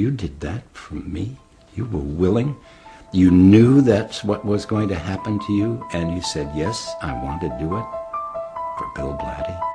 You did that for me? You were willing? You knew that's what was going to happen to you, and you said, Yes, I want to do it for Bill Blatty?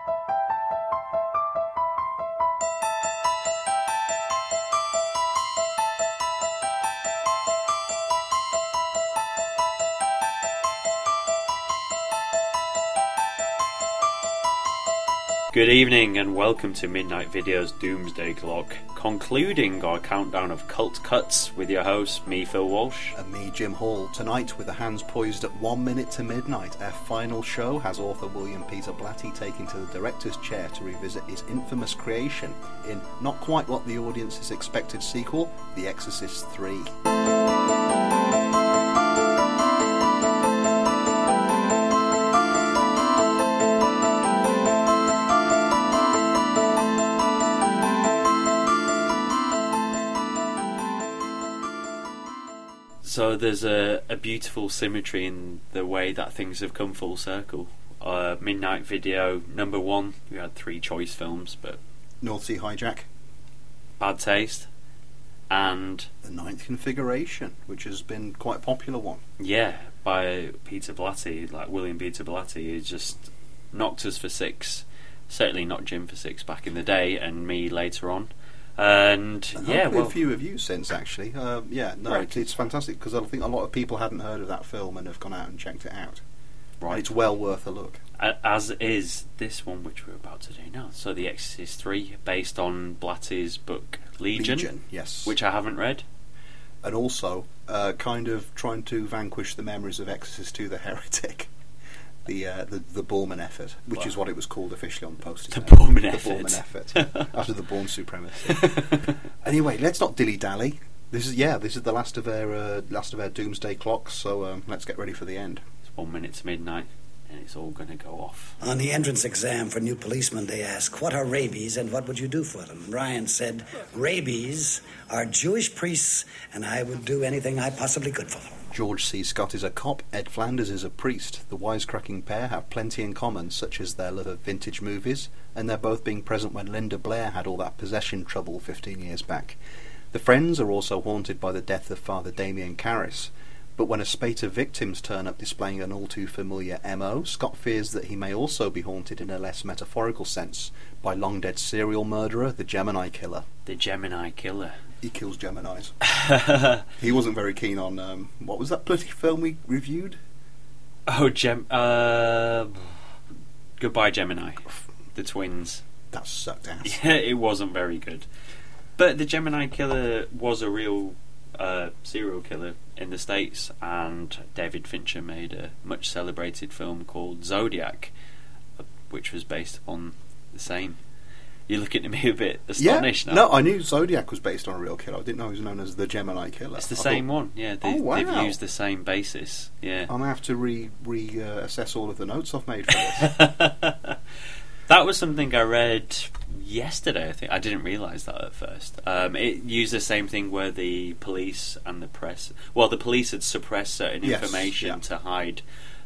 Good evening and welcome to Midnight Video's Doomsday Clock, concluding our countdown of cult cuts with your host, me, Phil Walsh. And me, Jim Hall. Tonight, with the hands poised at one minute to midnight, our final show has author William Peter Blatty taking to the director's chair to revisit his infamous creation in not quite what the audience's expected sequel, The Exorcist 3. So there's a, a beautiful symmetry in the way that things have come full circle. Uh, Midnight Video number one, we had three choice films, but North Sea Hijack, bad taste. And The Ninth Configuration, which has been quite a popular one. yeah, by Peter Blatty, like William Peter Blatty, he just knocked us for six. Certainly not Jim for six back in the day, and me later on. And And yeah, well, a few of you since actually. Uh, yeah, no, Right. it's, it's fantastic because I think a lot of people hadn't heard of that film and have gone out and checked it out. And right. it's well worth a look. A- as is this one which we're about to do now. So, The Exorcist 3, based on Blatty's book Legion, Legion, yes. which I haven't read. and also uh, kind of trying to vanquish the memories of Exorcist 2 the Heretic. The, uh, the the Boorman effort, which is what it was called officially on the poster. The Boorman the effort. Boorman effort after the Bourne supremacy. anyway, let's not dilly dally. This is yeah, this is the last of our uh, last of our doomsday clocks. So um, let's get ready for the end. It's one minute to midnight, and it's all going to go off. On the entrance exam for new policemen, they ask, What are rabies and what would you do for them? Ryan said, Rabies are Jewish priests, and I would do anything I possibly could for them. George C. Scott is a cop, Ed Flanders is a priest. The wisecracking pair have plenty in common, such as their love of vintage movies, and they're both being present when Linda Blair had all that possession trouble 15 years back. The friends are also haunted by the death of Father Damien Karras, but when a spate of victims turn up displaying an all too familiar MO, Scott fears that he may also be haunted in a less metaphorical sense by long dead serial murderer, the Gemini Killer. The Gemini Killer. He kills Geminis. he wasn't very keen on, um, what was that bloody film we reviewed? Oh, Gem. Uh, goodbye, Gemini. The twins. That sucked ass. Yeah, it wasn't very good. But the Gemini Killer was a real uh, serial killer in the States, and David Fincher made a much celebrated film called Zodiac, uh, which was based upon the same. You're looking at me a bit astonished yeah. now. No, I knew Zodiac was based on a real killer. I didn't know he was known as the Gemini Killer. It's the I same thought, one, yeah. They, Oh, wow. They've used the same basis, yeah. I'm gonna have to re re uh, all of the notes I've made for this. That was something I read yesterday. I think I didn't realise that at first. Um, it used the same thing where the police and the press. Well, the police had suppressed certain Yes, information yeah. to hide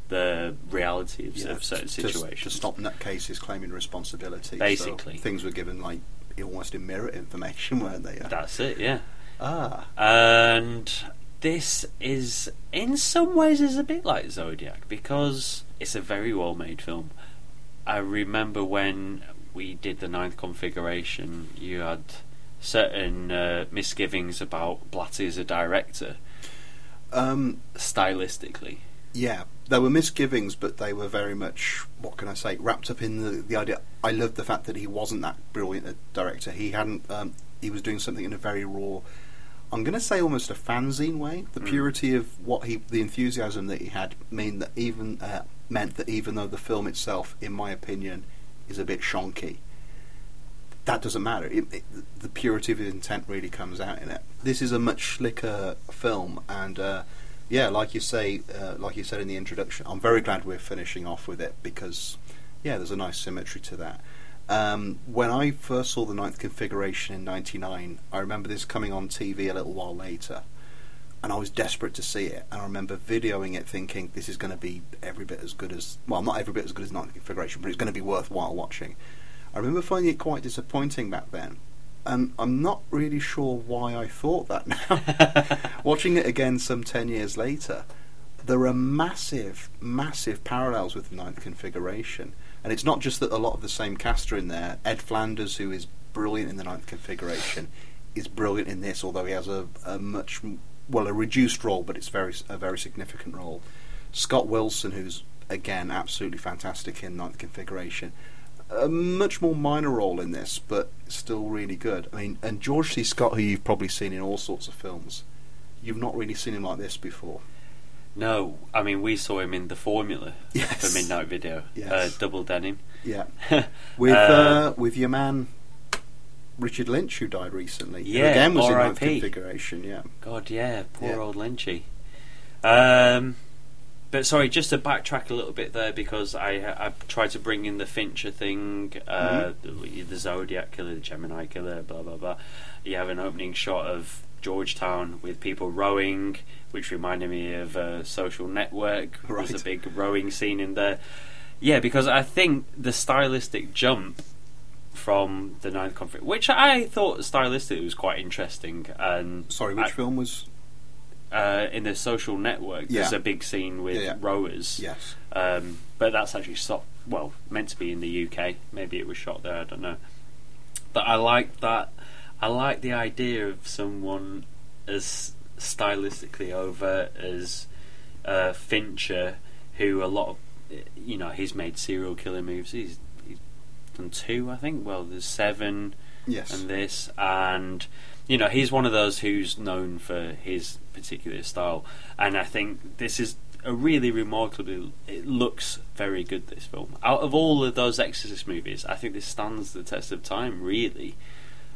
the reality of, Yeah, of certain to, situations. to stop nutcases claiming responsibility. So Basically. things were given like almost in mirror information, weren't they? That's it, yeah. ah, And this is, in some ways, is a bit like Zodiac because it's a very well made film. I remember when we did the ninth configuration, you had certain uh, misgivings about Blatty as a director, um, stylistically. yeah. There were misgivings, but they were very much what can I say wrapped up in the the idea. I loved the fact that he wasn't that brilliant a director. He hadn't. Um, he was doing something in a very raw. I'm going to say almost a fanzine way. The Mm. purity of what he, the enthusiasm that he had, mean that even uh, meant that even though the film itself, in my opinion, is a bit shonky, that doesn't matter. It, it, the purity of intent really comes out in it. This is a much slicker film, and uh, yeah, like you say, uh, like you said in the introduction, I'm very glad we're finishing off with it because yeah, there's a nice symmetry to that. Um, when I first saw the ninth configuration in '99, I remember this coming on TV a little while later, and I was desperate to see it. And I remember videoing it, thinking this is going to be every bit as good as well, not every bit as good as ninth configuration, but it's going to be worthwhile watching. I remember finding it quite disappointing back then, and I'm not really sure why I thought that now. Watching it again some 10 years later, there are massive, massive parallels with the ninth configuration. And it's not just that a lot of the same cast are in there. Ed Flanders, who is brilliant in the ninth configuration, is brilliant in this, although he has a, a much, well, a reduced role, but it's very a very significant role. Scott Wilson, who's again absolutely fantastic in ninth configuration, a much more minor role in this, but still really good. I mean, and George C. Scott, who you've probably seen in all sorts of films, you've not really seen him like this before. No, I mean we saw him in the Formula Yes. for Midnight Video, Yes. uh, double denim. Yeah, with Uh, uh, with your man Richard Lynch, who died recently. Yeah, again was in ninth R.I.P.. configuration. Yeah, God, yeah, poor Yeah. old Lynchy. Um, but sorry, just to backtrack a little bit there because I I tried to bring in the Fincher thing, uh, the, the Zodiac killer, the Gemini killer, blah blah blah. You have an opening shot of Georgetown with people rowing, which reminded me of uh, Social Network. There's a big rowing scene in there. Yeah, because I think the stylistic jump from the ninth conflict, which I thought stylistically was quite interesting, and sorry, which I- film was? uh, in the social network, there's a big scene with Yeah, yeah. rowers. Yes, Um, but that's actually shot, well, meant to be in the UK. Maybe it was shot there, I don't know. But I like that. I like the idea of someone as stylistically over as uh, Fincher, who a lot of, you know, he's made serial killer movies. He's, done two, I think. Well, there's seven yes, and this and you know he's one of those who's known for his particular style. And i think this is a really remarkably it looks very good this film. Out of all of those exorcist movies i think this stands the test of time really.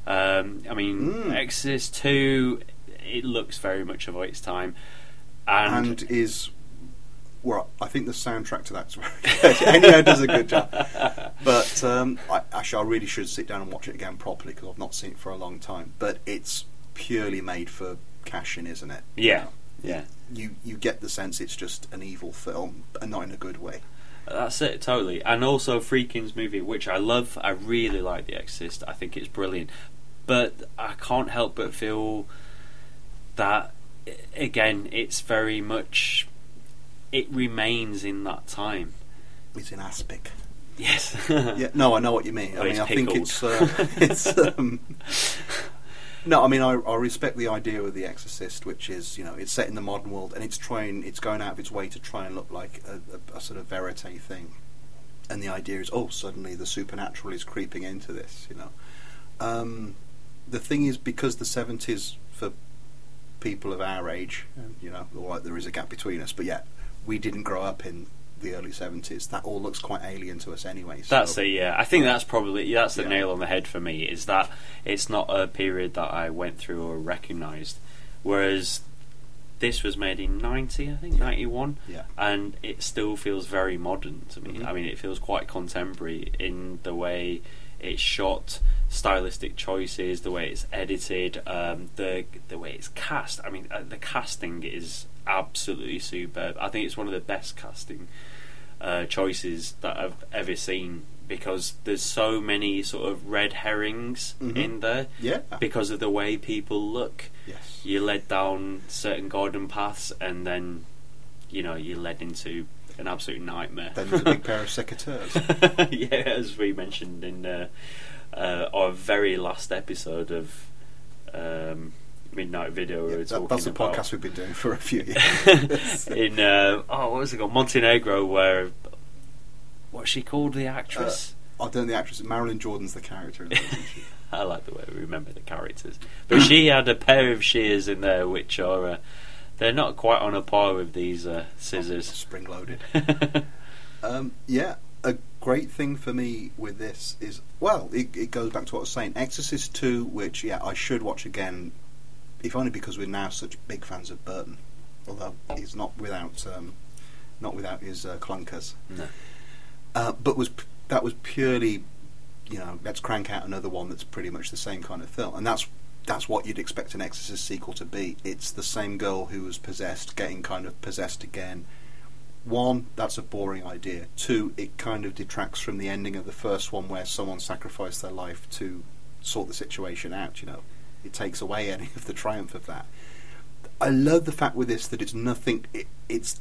Um, i mean Mm. exorcist 2 it looks very much of its time. And, and is well, I think the soundtrack to that's very good. Does a good job, but um, I, actually, I really should sit down and watch it again properly because I've not seen it for a long time. But it's purely made for cash in, isn't it? yeah yeah You you get the sense it's just an evil film, and not in a good way. That's it, totally. And also Friedkin's movie, which I love. I really like The Exorcist. I think it's brilliant. But I can't help but feel that, again, it's very much. It remains in that time. It's in aspic. Yes. yeah, no, I know what you mean. Oh, I mean, I think it's uh, it's. Um, no, I mean, I, I respect the idea of The Exorcist, which is you know it's set in the modern world and it's trying, it's going out of its way to try and look like a, a, a sort of verite thing. And the idea is, oh, suddenly the supernatural is creeping into this. You know, um, the thing is because the seventies for people of our age, you know, although there is a gap between us, but yet we didn't grow up in the early seventies. That all looks quite alien to us anyway. So. That's it. Yeah, I think that's probably that's the Yeah. nail on the head for me. Is that it's not a period that I went through or recognised, whereas this was made in ninety, I think Yeah. ninety one, Yeah. and it still feels very modern to me. Mhm. I mean, it feels quite contemporary in the way it's shot, stylistic choices, the way it's edited, um, the the way it's cast. I mean, uh, the casting is absolutely superb. I think it's one of the best casting uh, choices that I've ever seen because there's so many sort of red herrings Mhm. in there Yeah. because of the way people look. Yes. You're led down certain garden paths, and then you know you're led into an absolute nightmare. Then there's a big pair of secateurs. yeah, as we mentioned in uh, uh, our very last episode of um, Midnight Video, we Yeah, were that- talking that's a podcast we've been doing for a few years. in uh, oh, what was it called? Montenegro, where what's she called? The actress. I don't know the actress. Marilyn Jordan's the character. In it, isn't she? I like the way we remember the characters, but she had a pair of shears in there, which are uh, they're not quite on a par with these uh, scissors. Spring loaded. Um, yeah, a great thing for me with this is well, it, it goes back to what I was saying. Exorcist Two, which yeah, I should watch again, if only because we're now such big fans of Burton. Although he's not without um, not without his uh, clunkers. no. Uh, but was p- that was purely, you know, let's crank out another one that's pretty much the same kind of film, and that's that's what you'd expect an Exorcist sequel to be. It's the same girl who was possessed getting kind of possessed again. One, that's a boring idea. Two, it kind of detracts from the ending of the first one, where someone sacrificed their life to sort the situation out. You know, it takes away any of the triumph of that. I love the fact with this that it's nothing. It, it's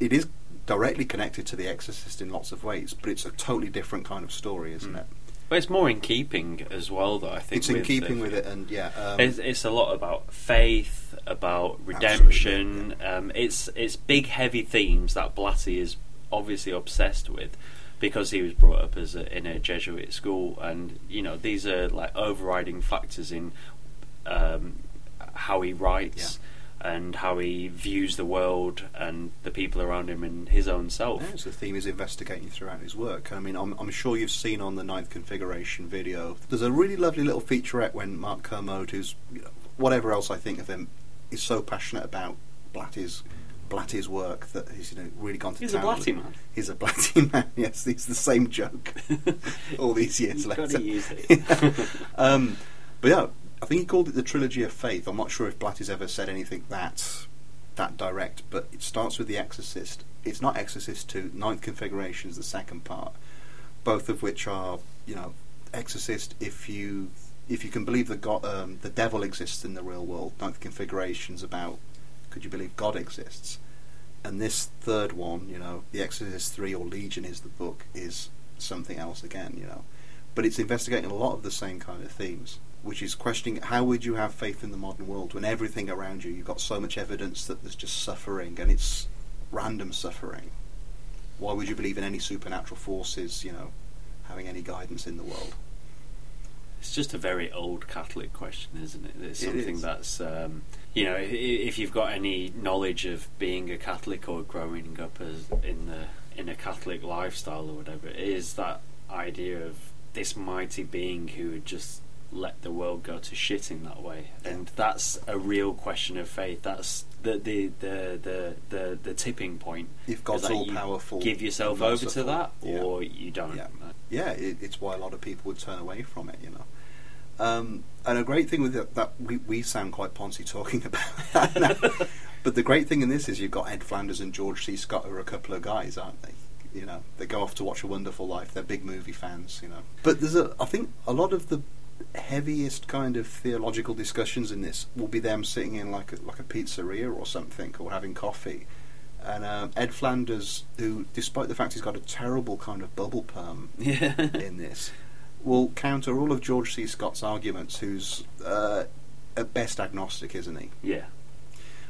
it is directly connected to The Exorcist in lots of ways, but it's a totally different kind of story, isn't Mm. it? But it's more in keeping as well, though. I think It's in with keeping the- with it, and yeah, um, It's, it's a lot about faith, about redemption. Um, it's it's big, heavy themes that Blatty is obviously obsessed with because he was brought up as a, in a Jesuit school, and you know these are like overriding factors in um, how he writes and how he views the world and the people around him and his own self. Yeah, so the theme is investigating throughout his work. I mean, I'm, I'm sure you've seen on the ninth configuration video. There's a really lovely little featurette when Mark Kermode, who's you know, whatever else I think of him, is so passionate about Blatty's Blatty's work that he's you know really gone to He's a town. Blatty man. He's a Blatty man. Yes, it's the same joke all these years later. got to use it. um, but yeah, I think he called it the trilogy of faith. I'm not sure if Blatty's ever said anything that that direct, but it starts with the Exorcist. It's not Exorcist Two. Ninth Configuration is the second part, both of which are you know Exorcist. If you if you can believe that God, um, the devil exists in the real world, Ninth Configuration's about could you believe God exists? And this third one, you know, The Exorcist Three or Legion is the book is something else again, you know but it's investigating a lot of the same kind of themes, which is questioning how would you have faith in the modern world when everything around you, you've got so much evidence that there's just suffering and it's random suffering. Why would you believe in any supernatural forces, you know, having any guidance in the world? It's just a very old Catholic question, isn't it? It's something is. that's, um, you know, if you've got any knowledge of being a Catholic or growing up as in the in a Catholic lifestyle or whatever, it is that idea of this mighty being who would just let the world go to shit in that way, and that's a real question of faith. That's the the the the the, the tipping point. If God's all powerful, give yourself over to that, Yeah. or you don't. Yeah. yeah, it, it's why a lot of people would turn away from it, you know. Um, and a great thing with it, that we, we sound quite poncy talking about that now. but the great thing in this is you've got Ed Flanders and George C. Scott, who are a couple of guys, aren't they? You know, they go off to watch A Wonderful Life. They're big movie fans, you know. But there's a, I think, a lot of the heaviest kind of theological discussions in this will be them sitting in like a, like a pizzeria or something, or having coffee. And um, Ed Flanders, who, despite the fact he's got a terrible kind of bubble perm Yeah. in this, will counter all of George C. Scott's arguments, who's uh, at best agnostic, isn't he? yeah.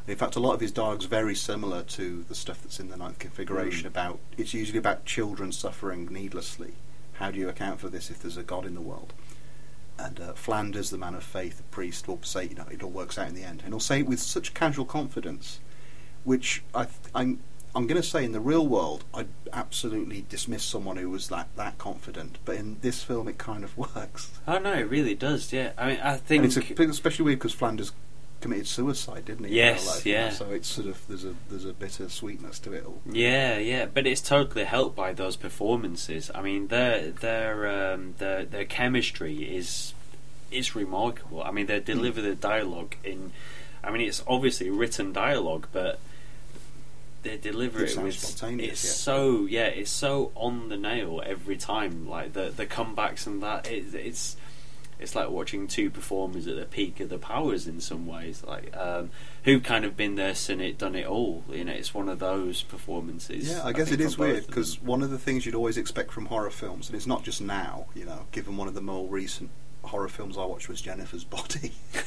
In fact, a lot of his dialogue's very similar to the stuff that's in the ninth configuration. Mm. About it's usually about children suffering needlessly. How do you account for this if there's a God in the world? And uh, Flanders, the man of faith, the priest, will say, you know, it all works out in the end, and he'll say it with such casual confidence, which I, th- I'm, I'm going to say in the real world, I'd absolutely dismiss someone who was that that confident. But in this film, it kind of works. Oh no, it really does. Yeah, I mean, I think And it's a, especially weird because Flanders committed suicide, didn't he? Yes, life, yeah. So it's sort of there's a there's a bitter sweetness to it all. Yeah, yeah, but it's totally helped by those performances. I mean, their their um, their their chemistry is is remarkable. I mean, they deliver the dialogue in. I mean, it's obviously written dialogue, but they deliver It it, with. spontaneous, It's yeah. so yeah, it's so on the nail every time. Like the the comebacks and that. It, it's it's like watching two performers at the peak of the powers in some ways. Like um, who kind of been there, seen it, done it all. You know, it's one of those performances. Yeah, I guess think, it is weird because one of the things you'd always expect from horror films, and it's not just now, you know, given one of the more recent horror films I watched was Jennifer's Body.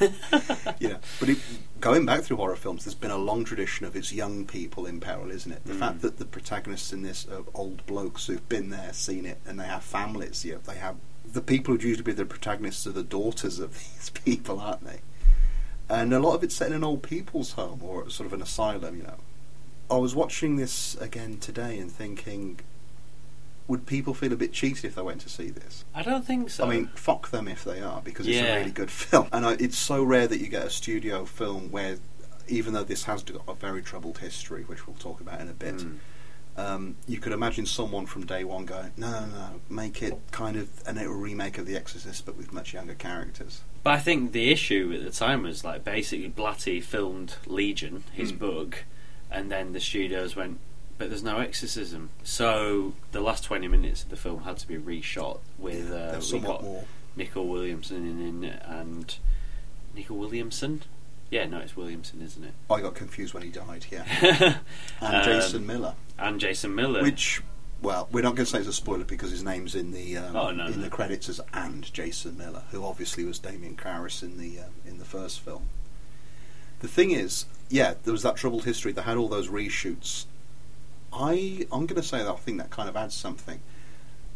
you know, but it, going back through horror films, there's been a long tradition of it's young people in peril, isn't it? The Mm. fact that the protagonists in this are old blokes who've been there, seen it, and they have families. You know, they have the people who'd usually be the protagonists are the daughters of these people, aren't they? And a lot of it's set in an old people's home or sort of an asylum, you know. I was watching this again today and thinking, would people feel a bit cheated if they went to see this? I don't think so. I mean, fuck them if they are, because it's Yeah. a really good film. And I, it's so rare that you get a studio film where, even though this has got a very troubled history, which we'll talk about in a bit, Mm. Um, you could imagine someone from day one going, no, no, no, make it kind of an, a remake of The Exorcist, but with much younger characters. But I think the issue at the time was like basically Blatty filmed Legion, his Mm. book, and then the studios went, but there's no exorcism. So the last 20 minutes of the film had to be reshot with. Yeah, uh, we somewhat got, more Nicol Williamson in it and Nicol Williamson. Yeah, no, it's Williamson, isn't it? I got confused when he died. Yeah, and Um, Jason Miller, and Jason Miller. which. Well, we're not going to say it's a spoiler because his name's in the um, Oh, no, in no. the credits as and Jason Miller, who obviously was Damien Karras in the um, in the first film. The thing is, yeah, there was that troubled history. They had all those reshoots. I I'm going to say that I think that kind of adds something.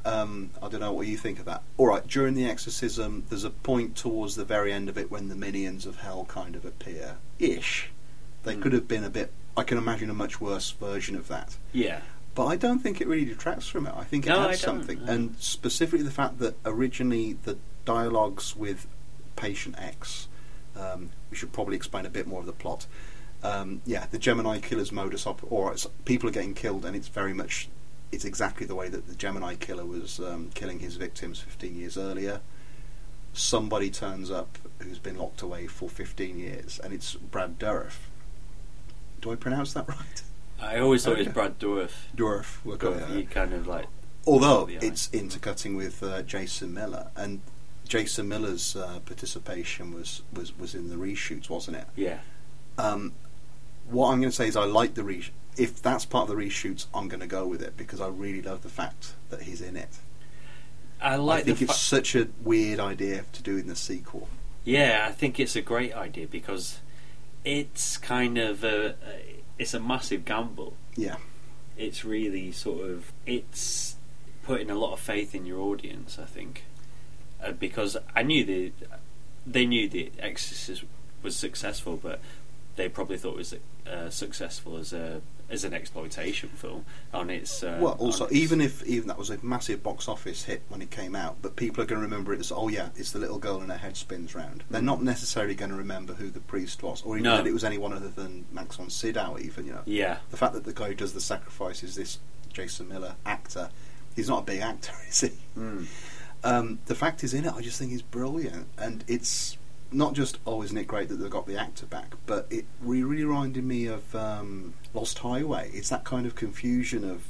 Um, I don't know what you think of that. All right, during the exorcism, there's a point towards the very end of it when the minions of hell kind of appear. Ish. They Hmm. could have been a bit. I can imagine a much worse version of that. yeah, But I don't think it really detracts from it. I think it No, adds something, no. and specifically the fact that originally the dialogues with Patient X. Um, we should probably explain a bit more of the plot. Um, yeah, the Gemini killer's modus operandi, or it's, people are getting killed, and it's very much, it's exactly the way that the Gemini killer was um, killing his victims 15 years earlier. Somebody turns up who's been locked away for 15 years, and it's Brad Dourif. Do I pronounce that right? I always thought it was Brad Dourif. Dourif. We'll go with that. You kind of like Although it's intercutting with uh, Jason Miller, and Jason Miller's uh, participation was, was, was in the reshoots, wasn't it? yeah, Um, what I'm going to say is I like the resh. If that's part of the reshoots, I'm going to go with it because I really love the fact that he's in it. I like I think it's fa- such a weird idea to do in the sequel. Yeah, I think it's a great idea because it's kind of a, it's a massive gamble. Yeah, It's really sort of it's putting a lot of faith in your audience. I think uh, because I knew the they knew the Exorcist was successful, but they probably thought it was uh, successful as a as an exploitation film on its. Uh, well, also its- even if even that was a massive box office hit when it came out, but people are going to remember it as oh yeah, it's the little girl and her head spins round. They're not necessarily going to remember who the priest was, or even No. that it was anyone other than Max von Sydow. Even you know, yeah, the fact that the guy who does the sacrifice is this Jason Miller actor. He's not a big actor, is he? mm. Um, the fact is in it, I just think he's brilliant, and it's not just oh, isn't it great that they got the actor back, but it re- really reminded me of um, Lost Highway. It's that kind of confusion of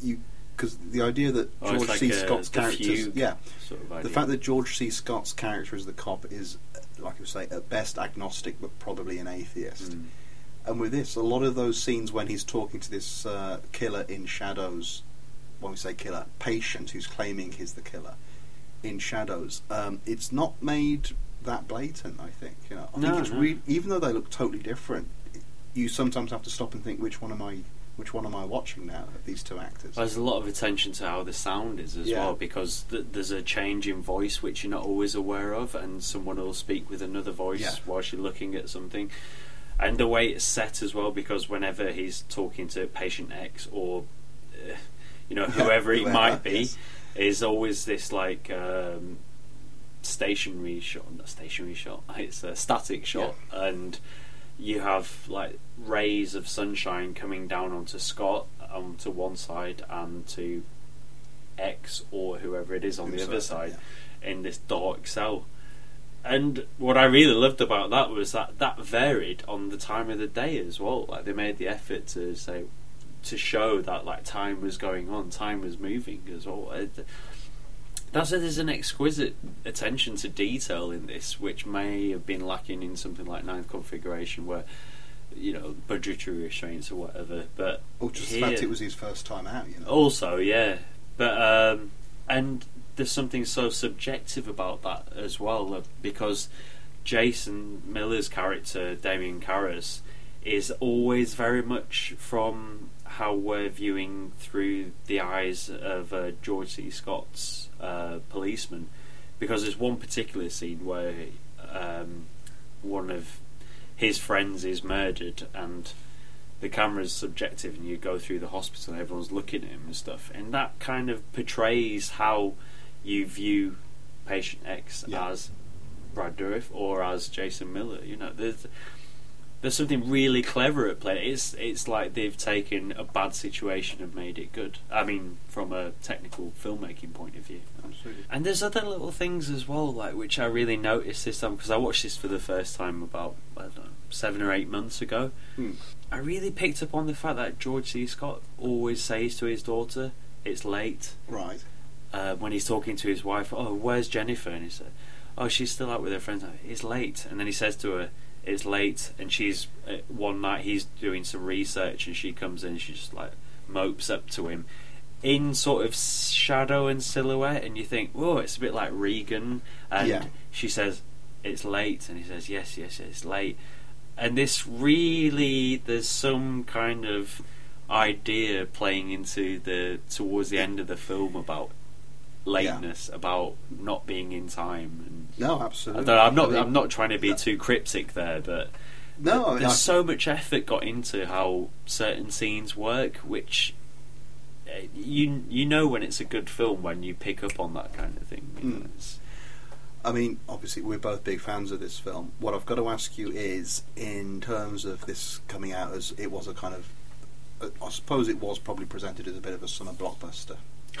you because the idea that Oh, George like, C. Scott's character, yeah, sort of the fact that George C. Scott's character as the cop is, like you say, at best agnostic, but probably an atheist. Mm. And with this, a lot of those scenes when he's talking to this uh, killer in shadows, when we say killer, patient who's claiming he's the killer in shadows, um, it's not made that blatant. I think you know. I No, think it's no. re- even though they look totally different, you sometimes have to stop and think which one am I, which one am I watching now of these two actors? There's a lot of attention to how the sound is as Yeah. well because th- there's a change in voice which you're not always aware of, and someone will speak with another voice Yeah. whilst you're looking at something. And the way it's set as well, because whenever he's talking to patient X or uh, you know whoever it Whoever, might be, yes. is always this like um, stationary shot, not stationary shot. It's a static shot, and you have like rays of sunshine coming down onto Scott onto one side and to X or whoever it is on the other side in this dark cell. And what I really loved about that was that that varied on the time of the day as well. Like they made the effort to say to show that like time was going on, time was moving as well. It- that's why there's an exquisite attention to detail in this, which may have been lacking in something like Ninth Configuration, where you know budgetary restraints or whatever. But Or just the here- fact it was his first time out. You know. also, yeah, but um, and there's something so subjective about that as well, uh, because Jason Miller's character, Damien Karras, is always very much from how we're viewing through the eyes of uh, George C. Scott's uh, policeman, because there's one particular scene where um, one of his friends is murdered and the camera's subjective and you go through the hospital and everyone's looking at him and stuff and that kind of portrays how you view patient X Yeah. as Brad Dourif or as Jason Miller you know there's there's something really clever at play it's it's like they've taken a bad situation and made it good I mean from a technical filmmaking point of view Absolutely. and there's other little things as well, like which I really noticed this time because I watched this for the first time about I don't know seven or eight months ago. Hmm. I really picked up on the fact that George C. Scott always says to his daughter, "It's late," Right. uh, when he's talking to his wife, "Oh, where's Jennifer?" and he said, "Oh, she's still out with her friends. It's late." And then he says to her, "It's late," and she's uh, one night he's doing some research, and she comes in, she just like mopes up to him in sort of shadow and silhouette, and you think, whoa it's a bit like Regan," and Yeah. she says, "It's late," and he says, "Yes, yes, it's late." And this really, there's some kind of idea playing into the towards the end of the film about lateness, about not being in time. And No, absolutely. don't I'm not. I mean, I'm not trying to be no. too cryptic there, but No, I mean, there's I- so much effort got into how certain scenes work, which uh, you you know when it's a good film when you pick up on that kind of thing. You know, Mm. it's- I mean, obviously, we're both big fans of this film. What I've got to ask you is, in terms of this coming out as it was a kind of, uh, I suppose it was probably presented as a bit of a summer blockbuster,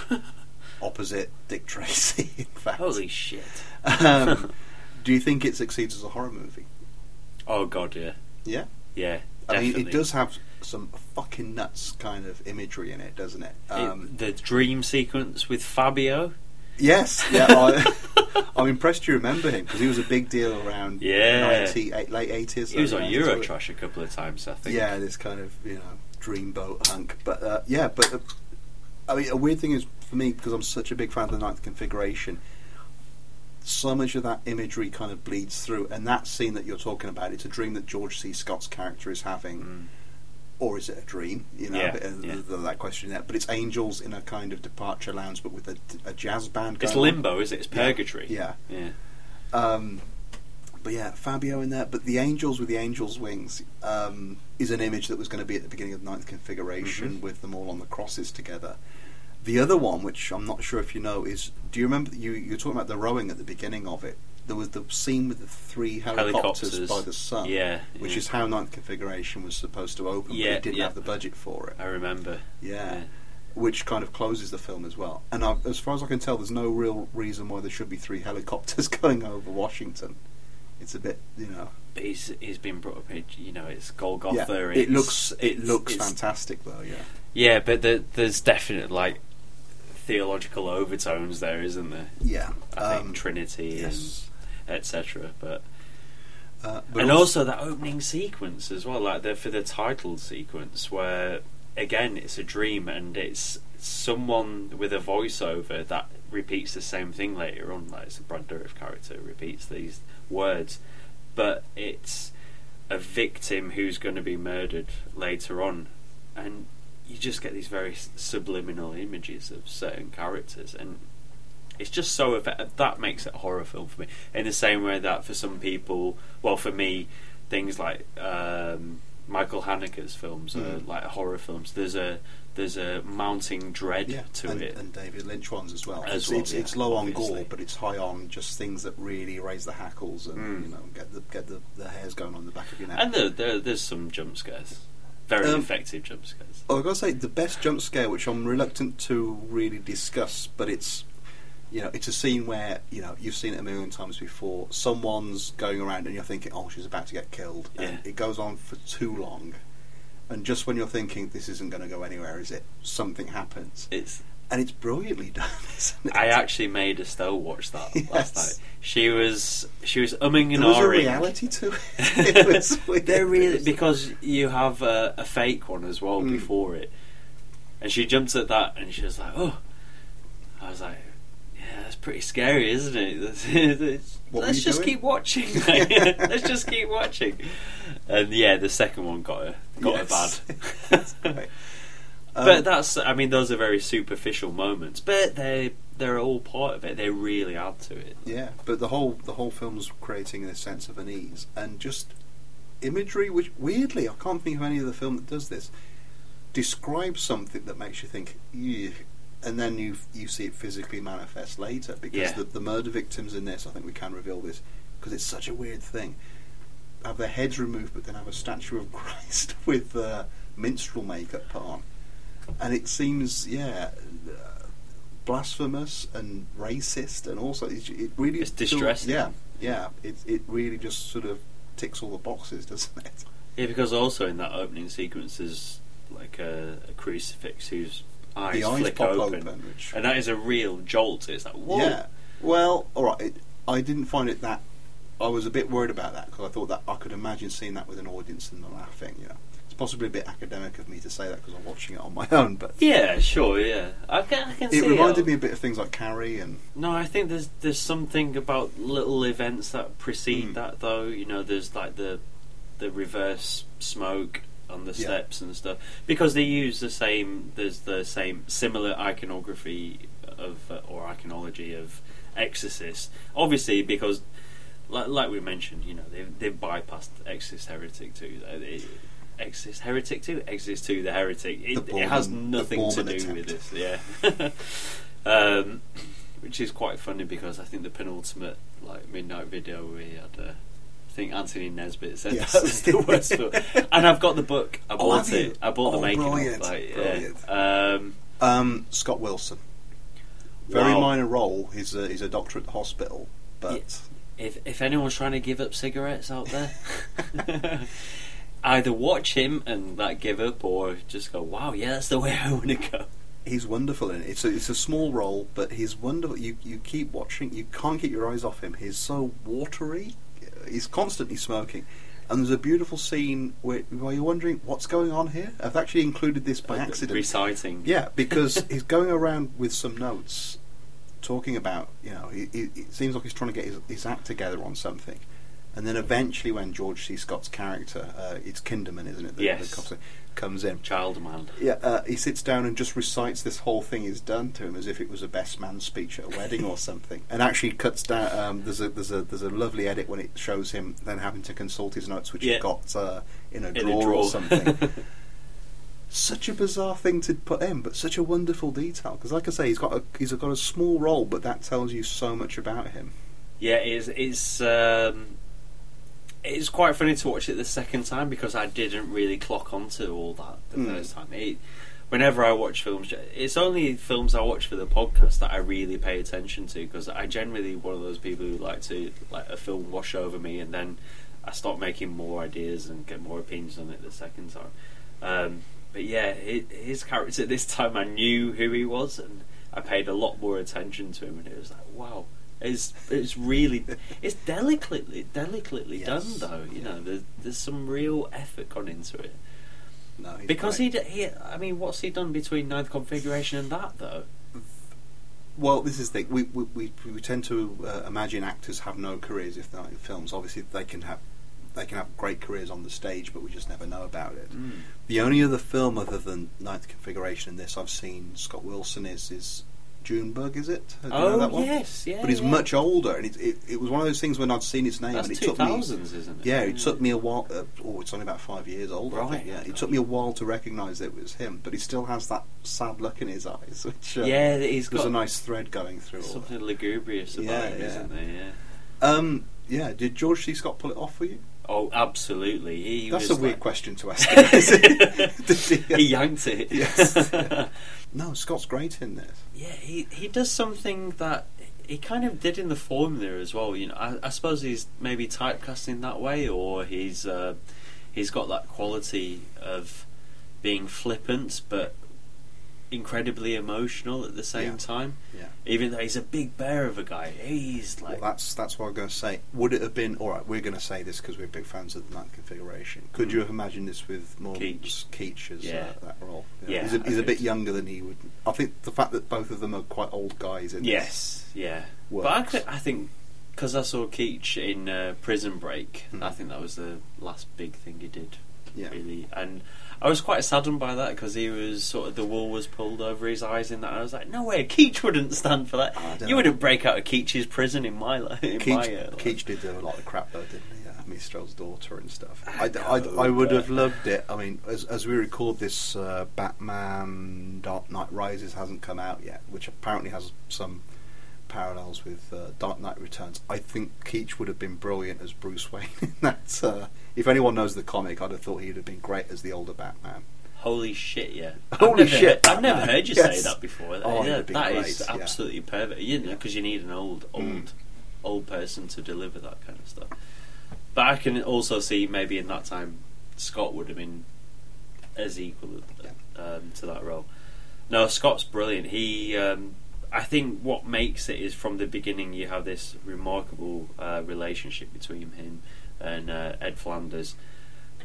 opposite Dick Tracy. In fact, Holy shit! Um, do you think it succeeds as a horror movie? Oh god, yeah, Yeah, yeah. I mean, it does have some fucking nuts kind of imagery in it, doesn't it? It- Um, the dream sequence with Fabio. yes, yeah. I, I'm impressed you remember him because he was a big deal around Yeah. 90, eight- late 80s. He was on Eurotrash a couple of times, I think. Yeah, this kind of you know dreamboat hunk. But uh, yeah, but uh, I mean, a weird thing is for me because I'm such a big fan of the ninth configuration. So much of that imagery kind of bleeds through, and that scene that you're talking about, it's a dream that George C. Scott's character is having, Mm. or is it a dream? You know, Yeah, of yeah. the- that question there. But it's angels in a kind of departure lounge, but with a, a jazz band. It's going on. limbo, is it? It's purgatory. yeah. yeah. Um, but yeah, Fabio in there. But the angels with the angels' wings um, is an image that was going to be at the beginning of the ninth configuration Mhm. with them all on the crosses together. The other one, which I'm not sure if you know, is do you remember you you were talking about the rowing at the beginning of it? There was the scene with the three helicopters, Helicopters. by the sun, Yeah, which yeah. is how ninth configuration was supposed to open, but Yeah, it didn't yeah. have the budget for it. I remember. Yeah. Which kind of closes the film as well. And I, as far as I can tell, there's no real reason why there should be three helicopters going over Washington. It's a bit, you know. But he's he's been brought up. You know, it's Golgotha. yeah, it's, it looks it it's- looks it's- fantastic though. Yeah. Yeah, but the, there's definite like theological overtones there, isn't there? Yeah. I Um, think Trinity yes. and etc. But Uh, and also that opening sequence as well, like the for the title sequence, where again it's a dream and it's someone with a voiceover that repeats the same thing later on. Like it's a Brad Dourif character repeats these words, but it's a victim who's going to be murdered later on, and you just get these very subliminal images of certain characters and it's just so effect- that makes it a horror film for me. In the same way that for some people, well, for me, things like um, Michael Haneke's films are Mm. like horror films. There's a there's a mounting dread yeah, to and, it. and David Lynch ones as well. As it's well, it's, yeah, it's low on gore, but it's high on just things that really raise the hackles and Mm. you know get the get the, the hairs going on the back of your neck. and there, there, there's some jump scares, very Um, effective jump scares. Oh, I've got to say, the best jump scare, which I'm reluctant to really discuss, but it's, you know, it's a scene where, you know, you've seen it a million times before. Someone's going around and you're thinking, oh, she's about to get killed. And Yeah. it goes on for too long. And just when you're thinking, this isn't going to go anywhere, is it? Something happens. It's And it's brilliantly done, isn't it? I actually made Estelle watch that last night. She was she was umming and there was a ahhing. reality to it. it was. They're really because you have a, a fake one as well Mm. before it, and she jumps at that and she was like, "Oh," I was like, "Yeah, that's pretty scary, isn't it?" That's- let's just doing? keep watching. Like, let's just keep watching. And yeah, the second one got her got Yes. her bad. Um, but that's I mean those are very superficial moments, but they they're all part of it. They really add to it. Yeah, but the whole the whole film's creating this sense of unease and just imagery, which weirdly I can't think of any other film that does this. Describes something that makes you think, and then you you see it physically manifest later. Because Yeah. the, the murder victims in this, I think we can reveal this because it's such a weird thing. Have their heads removed, but then have a statue of Christ with uh, minstrel makeup put on, and it seems yeah. Uh, blasphemous and racist, and also it, it really It's distressing. Yeah, yeah. It it really just sort of ticks all the boxes, doesn't it? Yeah, because also in that opening sequence there's like a, a crucifix whose eyes, The eyes flick pop open, open, which- and that is a real jolt. It's like whoa. Yeah. Well, all right. It, I didn't find it that. I was a bit worried about that because I thought that I could imagine seeing that with an audience and them laughing. You know, possibly a bit academic of me to say that because I'm watching it on my own, but Yeah, sure, yeah. I can, I can see it reminded it. me a bit of things like Carrie and No, I think there's there's something about little events that precede Mm. that though. You know, there's like the the reverse smoke on the Yeah. steps and stuff because they use the same. There's the same similar iconography of uh, or iconology of Exorcist. Obviously, because like, like we mentioned, you know, they've they've bypassed Exorcist Heretic too. It- Exorcist Heretic 2, Exorcist 2, the Heretic. It, The it has nothing to do attempt. with this, yeah. um, which is quite funny because I think the penultimate like midnight video we had. Uh, I think Anthony Nesbitt said Yes. that was the worst film, and I've got the book. I Oh, bought you? it. I bought the Oh, making brilliant, of. Like, brilliant. Yeah. Um, um, Scott Wilson. Very Wow. minor role. He's a, he's a doctor at the hospital, but if if anyone's trying to give up cigarettes out there, either watch him and like give up, or just go, "Wow, yeah, that's the way I want to go." he's wonderful in it. It's a, it's a small role, but he's wonderful. You you keep watching. You can't keep your eyes off him. He's so watery. He's constantly smoking. And there's a beautiful scene where, where you're wondering what's going on here. I've actually included this by Like, accident. Reciting. Yeah, because he's going around with some notes, talking about you know. He, he, it seems like he's trying to get his, his act together on something, and then eventually, when George C. Scott's character, uh, it's Kinderman, isn't it? The, Yes. the comes in. Child man. Yeah, uh, he sits down and just recites this whole thing he's done to him as if it was a best man speech at a wedding or something, and actually cuts down. Um, there's a there's a there's a lovely edit when it shows him then having to consult his notes, which Yeah. he got uh, in a In drawer, a drawer. or something. such a bizarre thing to put in, but such a wonderful detail. Because, like I say, he's got a he's got a small role, but that tells you so much about him. Yeah, it's it's um, it's quite funny to watch it the second time because I didn't really clock onto all that the Mm. first time. It, whenever I watch films, it's only films I watch for the podcast that I really pay attention to because I generally one of those people who like to let a film wash over me and then I start making more ideas and get more opinions on it the second time. Um, but yeah, hi- his character this time I knew who he was and I paid a lot more attention to him and it was like wow. It's it's really it's delicately delicately Yes. done though. You know, there's there's some real effort gone into it No, he's because he, he I mean, what's he done between ninth configuration and that though? Well, this is the thing. We, we, we, we tend to uh, imagine actors have no careers if they're not in films. Obviously, they can have they can have great careers on the stage, but we just never know about it. The only other film other than Ninth Configuration in this I've seen Scott Wilson is is Junebug, is it? Do you know Oh that one? yes, yeah. But he's yeah. much older, and it, it, it was one of those things when I'd seen his name, That's and it two took me. thousands, isn't it? Yeah, it took me a while. Uh, oh, it's only about five years old. I Right, think. Yeah, okay. it took me a while to recognise it was him, but he still has that sad look in his eyes, which uh, Yeah, he's there's got a nice thread going through all that. something lugubrious about Yeah, him, yeah. isn't there? Yeah. Um, yeah. Did George C. Scott pull it off for you? Oh, absolutely. He That's a weird like- question to ask. He, he yanked it. Yes. no, Scott's great in this. Yeah, he he does something that he kind of did in the formula as well. You know, I, I suppose he's maybe typecasting that way, or he's uh, he's got that quality of being flippant but incredibly emotional at the same Yeah. time. Yeah. Even though he's a big bear of a guy, he's like Well, that's that's what I'm going to say. Would it have been all right? We're going to say this because we're big fans of the Ninth Configuration. Could Mm. you have imagined this with more Keach. Keach as Yeah. uh, that role? Yeah, he's a, he's a bit younger than he would. I think the fact that both of them are quite old guys in yes, yeah. Works. But I, could, I think because I saw Keach in uh, Prison Break, Hmm. I think that was the last big thing he did. yeah, really. And I was quite saddened by that because he was sort of the wool was pulled over his eyes in that. I was like, no way, Keach wouldn't stand for that. You know. wouldn't break out of Keach's prison in my life. In Keach, my, uh, life. Keach did do a lot of crap though, didn't he? Uh, Mistral's daughter and stuff. I I, I, I would have loved it. I mean, as, as we record this, uh, Batman Dark Knight Rises hasn't come out yet, which apparently has some parallels with uh, Dark Knight Returns. I think Keach would have been brilliant as Bruce Wayne in that. Uh, if anyone knows the comic, I'd have thought he'd have been great as the older Batman. Holy shit, yeah. Holy I've never, shit, I've never heard you Yes. say that before. Oh, yeah, that great, is yeah. absolutely perfect. You know, Yeah. because you need an old, old, Mm. old person to deliver that kind of stuff. But I can also see maybe in that time Scott would have been as equal um, to that role. No, Scott's brilliant. He, um, I think, what makes it is from the beginning you have this remarkable uh, relationship between him and uh, Ed Flanders,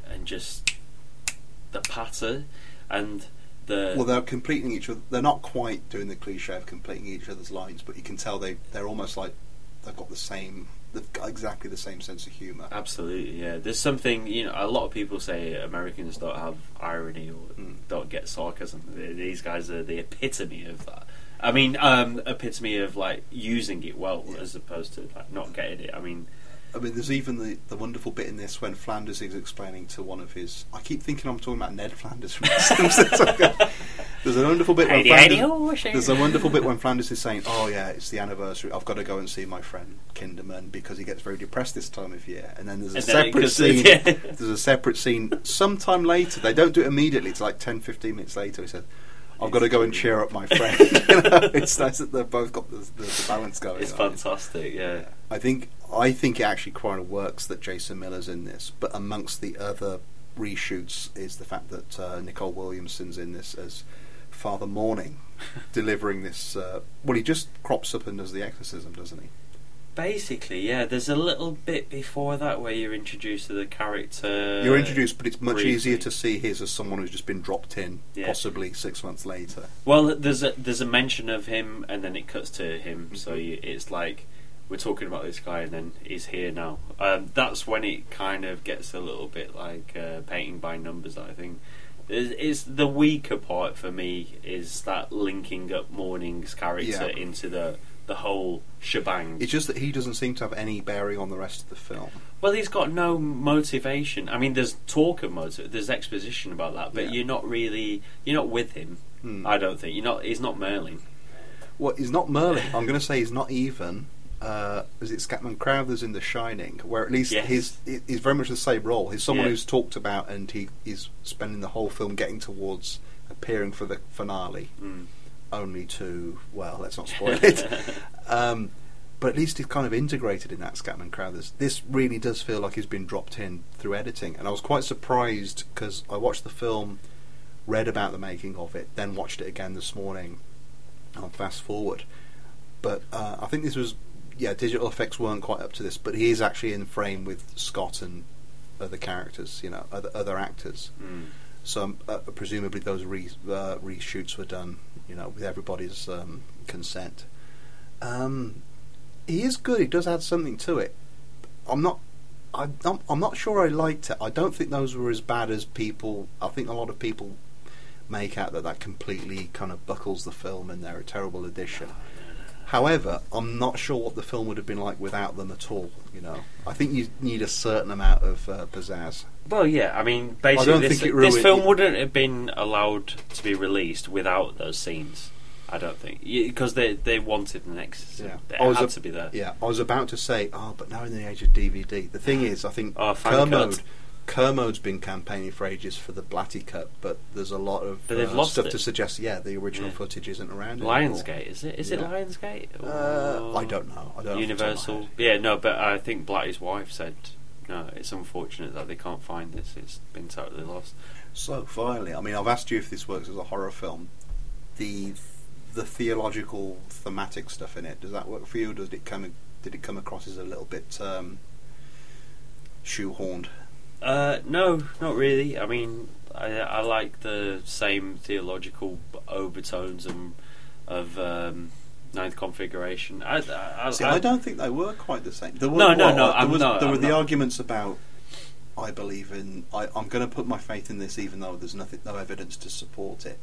and just the patter and the Well, they're completing each other. They're not quite doing the cliche of completing each other's lines, but you can tell they they're almost like they've got the same. They've got exactly the same sense of humour. Absolutely, yeah. There's something you know. A lot of people say Americans don't have irony or Mm. don't get sarcasm. These guys are the epitome of that. I mean, um, epitome of like using it well Yeah. as opposed to like not getting it. I mean, I mean, there's even the, the wonderful bit in this when Flanders is explaining to one of his. I keep thinking I'm talking about Ned Flanders from The there's a wonderful bit when Flanders, there's a wonderful bit when Flanders is saying, "Oh yeah, it's the anniversary. I've got to go and see my friend Kinderman because he gets very depressed this time of year." And then there's a And separate scene. yeah. There's a separate scene sometime later. They don't do it immediately. It's like 10, 15 minutes later. He said. I've got to go and cheer up my friend. you know, it's nice that they've both got the, the, the balance going. it's on. fantastic. Yeah. I think I think it actually quite works that Jason Miller's in this, but amongst the other reshoots is the fact that uh, Nicol Williamson's in this as Father Morning, delivering this. Uh, well, he just crops up and does the exorcism, doesn't he? Basically, yeah. There's a little bit before that where you're introduced to the character. You're introduced, but it's much briefly. easier to see his as someone who's just been dropped in, Yeah. possibly six months later. Well, there's a there's a mention of him, and then it cuts to him. So Mhm. you, it's like we're talking about this guy, and then he's here now. Um, that's when it kind of gets a little bit like uh, painting by numbers. I think it's, it's the weaker part for me is that linking up Morning's character Yeah. into the the whole shebang. It's just that he doesn't seem to have any bearing on the rest of the film. Well, he's got no motivation. I mean, there's talk of motive, there's exposition about that, but Yeah. you're not really you're not with him. Hmm. I don't think you're not. He's not Merlin. Well, he's not Merlin. I'm going to say he's not even. Uh, is it Scatman Crothers in The Shining, where at least Yes. he's he's very much the same role. He's someone Yeah. who's talked about, and he is spending the whole film getting towards appearing for the finale, Mm. Only to well, let's not spoil it. um, but at least he's kind of integrated in that Scatman Crothers. This really does feel like he's been dropped in through editing, and I was quite surprised because I watched the film, read about the making of it, then watched it again this morning on fast forward. But uh, I think this was yeah, digital effects weren't quite up to this, but he is actually in frame with Scott and other characters, you know, other other actors. Mm. So um, uh, presumably those re- uh, reshoots were done, you know, with everybody's um, consent. Um, he is good. He does add something to it. I'm not. I'm, I'm not sure I liked it. I don't think those were as bad as people. I think a lot of people make out that that completely kind of buckles the film and they're a terrible addition. However, I'm not sure what the film would have been like without them at all. You know, I think you need a certain amount of uh, pizzazz. Well, yeah. I mean, basically, don't this, this film wouldn't have been allowed to be released without those scenes. I don't think because they they wanted an exorcism. Yeah. It I was had a- to be there. Yeah, I was about to say, oh, but now in the age of DVD, the thing is, I think Oh, Kermode. Kermode's been campaigning for ages for the Blatty cut, but there's a lot of But they've uh, lost stuff it. to suggest, yeah, the original Yeah. footage isn't around. Lionsgate is it? Is it Yeah. Lionsgate? Uh, Or I don't know. I don't know. off the top of my Universal. head. Yeah, no, but I think Blatty's wife said, "No, it's unfortunate that they can't find this. It's been totally lost." So finally, I mean, I've asked you if this works as a horror film. The the theological, thematic stuff in it does that work for you? Or did it come did it come across as a little bit um, shoehorned? Uh, no, not really. I mean, I, I like the same theological overtones and of um, ninth configuration. I, I, See, I, don't think they were quite the same. There were, No, no, well, no, There, was, not- there were I'm the not. arguments about. I believe in. I, I'm going to put my faith in this, even though there's nothing, no evidence to support it,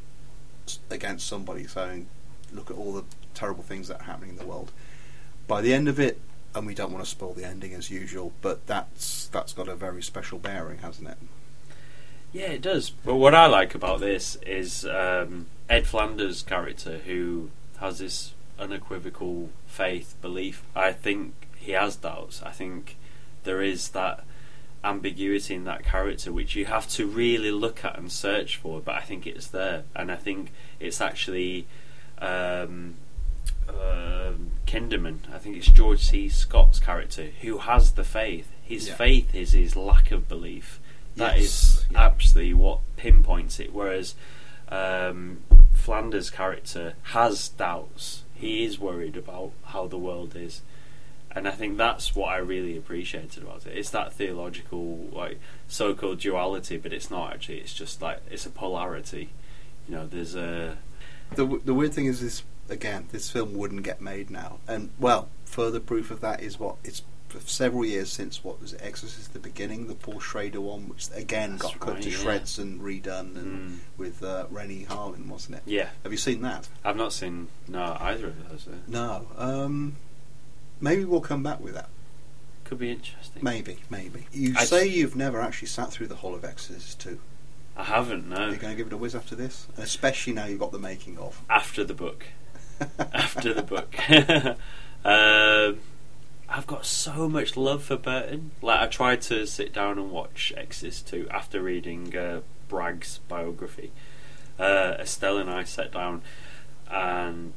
against somebody saying, "Look at all the terrible things that are happening in the world." By the end of it, and we don't want to spoil the ending as usual, but that's that's got a very special bearing, hasn't it? Yeah, it does. But what I like about this is um, Ed Flanders' character, who has this unequivocal faith, belief. I think he has doubts. I think there is that ambiguity in that character which you have to really look at and search for. But I think it's there, and I think it's actually. Um, um Kinderman, I think it's George C. Scott's character who has the faith. His Yeah. faith is his lack of belief. That is Yes, yeah. absolutely what pinpoints it. Whereas um, Flanders' character has doubts. He is worried about how the world is, and I think that's what I really appreciated about it. It's that theological, like so-called duality, but it's not actually. It's just like it's a polarity. You know, there's a The w- the weird thing is this again. This film wouldn't get made now, and well, further proof of that is what it's several years since what was it, Exorcist: The Beginning, the Paul Schrader one, which again That's got cut to yeah. shreds and redone, and Mm. with uh, Renny Harlin, wasn't it? yeah. Have you seen that? I've not seen no either of those. uh, No. Um, maybe we'll come back with that. Could be interesting. Maybe, maybe. You I- say you've never actually sat through the whole of Exorcist 2. I haven't. No. You're going to give it a whiz after this? And especially now you've got the making of. After the book. After the book. um, I've got so much love for Burton. Like I tried to sit down and watch Exorcist 2 after reading uh, Bragg's biography. Uh, Estelle and I sat down and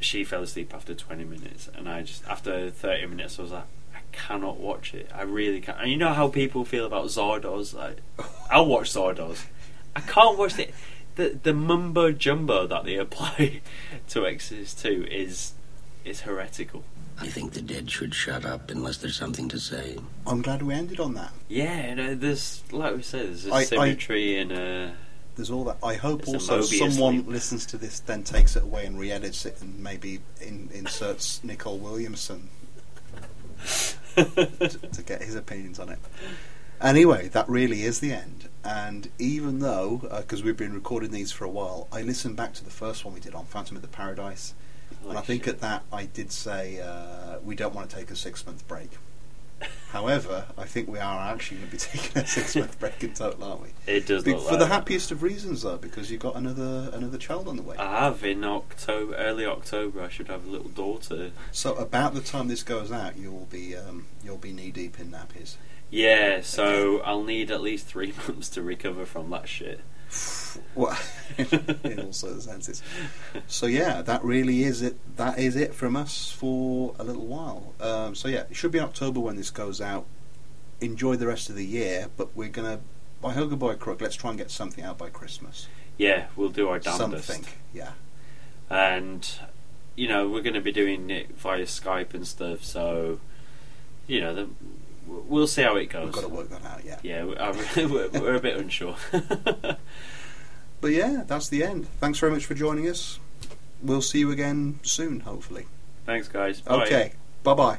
she fell asleep after 20 minutes and I just after 30 minutes I was like I cannot watch it. I really can't. And you know how people feel about Zardoz? Like I'll watch Zardoz. I can't watch it. The the mumbo jumbo that they apply to Exodus 2 is is heretical. I think the dead should shut up unless there's something to say. I'm glad we ended on that. Yeah, you know, there's like we said, there's a I- I- symmetry and a There's all that. I hope also someone loop. listens to this, then takes it away and re-edits it, and maybe in, inserts Nicol Williamson to, to get his opinions on it. Anyway, that really is the end. And even though, because we've been recording these for a while, I listened back to the first one we did on Phantom of the Paradise, and I think at that I did say uh, we don't want to take a six-month break. However, I think we are actually going to be taking a six-month break in total, aren't we? it does Be- for like the happiest of reasons, though, because you've got another another child on the way. I have in October, early October. I should have a little daughter. So about the time this goes out, you'll be um, you'll be knee deep in nappies. Yeah, so I'll need at least three months to recover from that shit. Well, in all sorts of senses. So yeah, that really is it. That is it from us for a little while. Um, so yeah, it should be October when this goes out. Enjoy the rest of the year, but we're gonna by hook or by crook. Let's try and get something out by Christmas. Yeah, we'll do our damnedest. Something, yeah. and you know we're going to be doing it via Skype and stuff. So you know, the, we'll see how it goes. We've got to work that out. Yeah. Yeah, we're, we're a bit unsure. But yeah, that's the end. Thanks very much for joining us. We'll see you again soon, hopefully. Thanks, guys. Bye. Okay. Bye bye.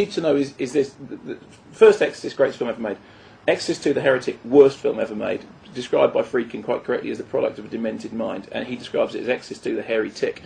Need to know is, is this: the, the first Exorcist, greatest film ever made. Exorcist 2, The Heretic, worst film ever made. Described by Friedkin quite correctly as the product of a demented mind, and he describes it as Exorcist 2, The Hairy Tick.